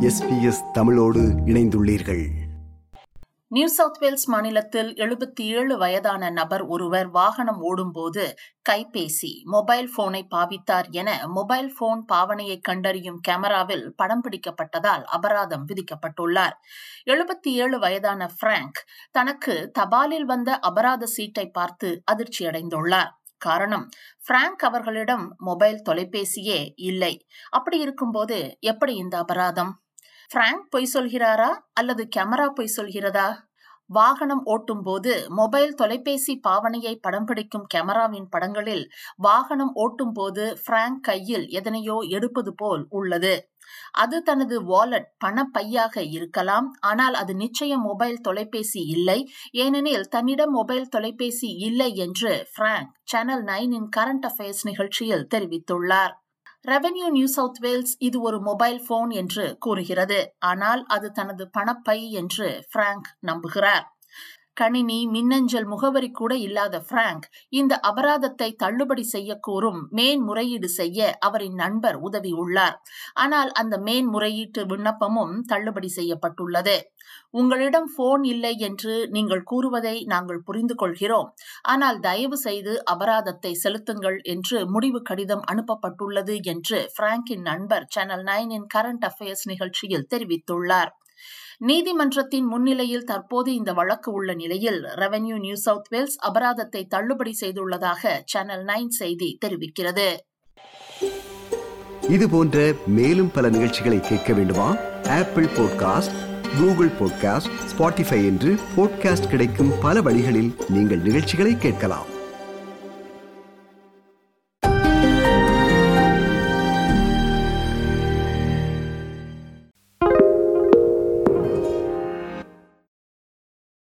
SBS தமிழோடு இணைந்துள்ளீர்கள். New south Wales மாநிலத்தில் எழுபத்தி ஏழு வயதான நபர் ஒருவர் வாகனம் ஓடும்போது கைபேசி மொபைல் போனை பாவித்தார் என மொபைல் போன் பாவனையை கண்டறியும் கேமராவில் படம் பிடிக்கப்பட்டதால் அபராதம் விதிக்கப்பட்டுள்ளார். எழுபத்தி ஏழு வயதான பிராங்க் தனக்கு தபாலில் வந்த அபராத சீட்டை பார்த்து அதிர்ச்சியடைந்துள்ளார். காரணம். பிராங்க் அவர்களிடம் மொபைல் தொலைபேசியே இல்லை. அப்படி இருக்கும்போது எப்படி இந்த அபராதம்? பிராங்க் பொய் சொல்கிறாரா? அல்லது கேமரா பொய் சொல்கிறதா? வாகனம் ஓட்டும் போது மொபைல் தொலைபேசி பாவனையை படம் பிடிக்கும் கேமராவின் படங்களில் வாகனம் ஓட்டும் போது பிராங்க் கையில் எதனையோ எடுப்பது போல் உள்ளது. அது தனது வாலெட் பணப்பையாக இருக்கலாம். ஆனால் அது நிச்சயம் மொபைல் தொலைபேசி இல்லை. ஏனெனில் தன்னிடம் மொபைல் தொலைபேசி இல்லை என்று Frank channel nine current affairs நிகழ்ச்சியில் தெரிவித்துள்ளார். ரெவென்யூ நியூ சவுத் வேல்ஸ் இது ஒரு மொபைல் போன் என்று கூறுகிறது. ஆனால் அது தனது பணப்பை என்று பிராங்க் நம்புகிறார். கணினி மின்னஞ்சல் முகவரி கூட இல்லாத பிராங்க் இந்த அபராதத்தை தள்ளுபடி செய்ய கோரும் மேன்முறையீடு செய்ய அவரின் நண்பர் உதவியுள்ளார் ஆனால் அந்த மேன்முறையீட்டு விண்ணப்பமும் தள்ளுபடி செய்யப்பட்டுள்ளது. உங்களிடம் போன் இல்லை என்று நீங்கள் கூறுவதை நாங்கள் புரிந்து கொள்கிறோம். ஆனால் தயவு செய்து அபராதத்தை செலுத்துங்கள் என்று முடிவு கடிதம் அனுப்பப்பட்டுள்ளது என்று பிராங்கின் நண்பர் சேனல் நைனின் கரண்ட் அஃபேர்ஸ் நிகழ்ச்சியில் தெரிவித்துள்ளார். நீதிமன்றத்தின் முன்னிலையில் தற்போது இந்த வழக்கு உள்ள நிலையில் ரெவென்யூ நியூ சவுத் வேல்ஸ் அபராதத்தை தள்ளுபடி செய்துள்ளதாக சேனல் நைன் செய்தி தெரிவிக்கிறது. இது போன்ற மேலும் பல நிகழ்ச்சிகளை கேட்க வேண்டுமா? Apple podcast Google podcast Spotify என்று பாட்காஸ்ட் கிடைக்கும் பல வழிகளில் நீங்கள் நிகழ்ச்சிகளை கேட்கலாம்.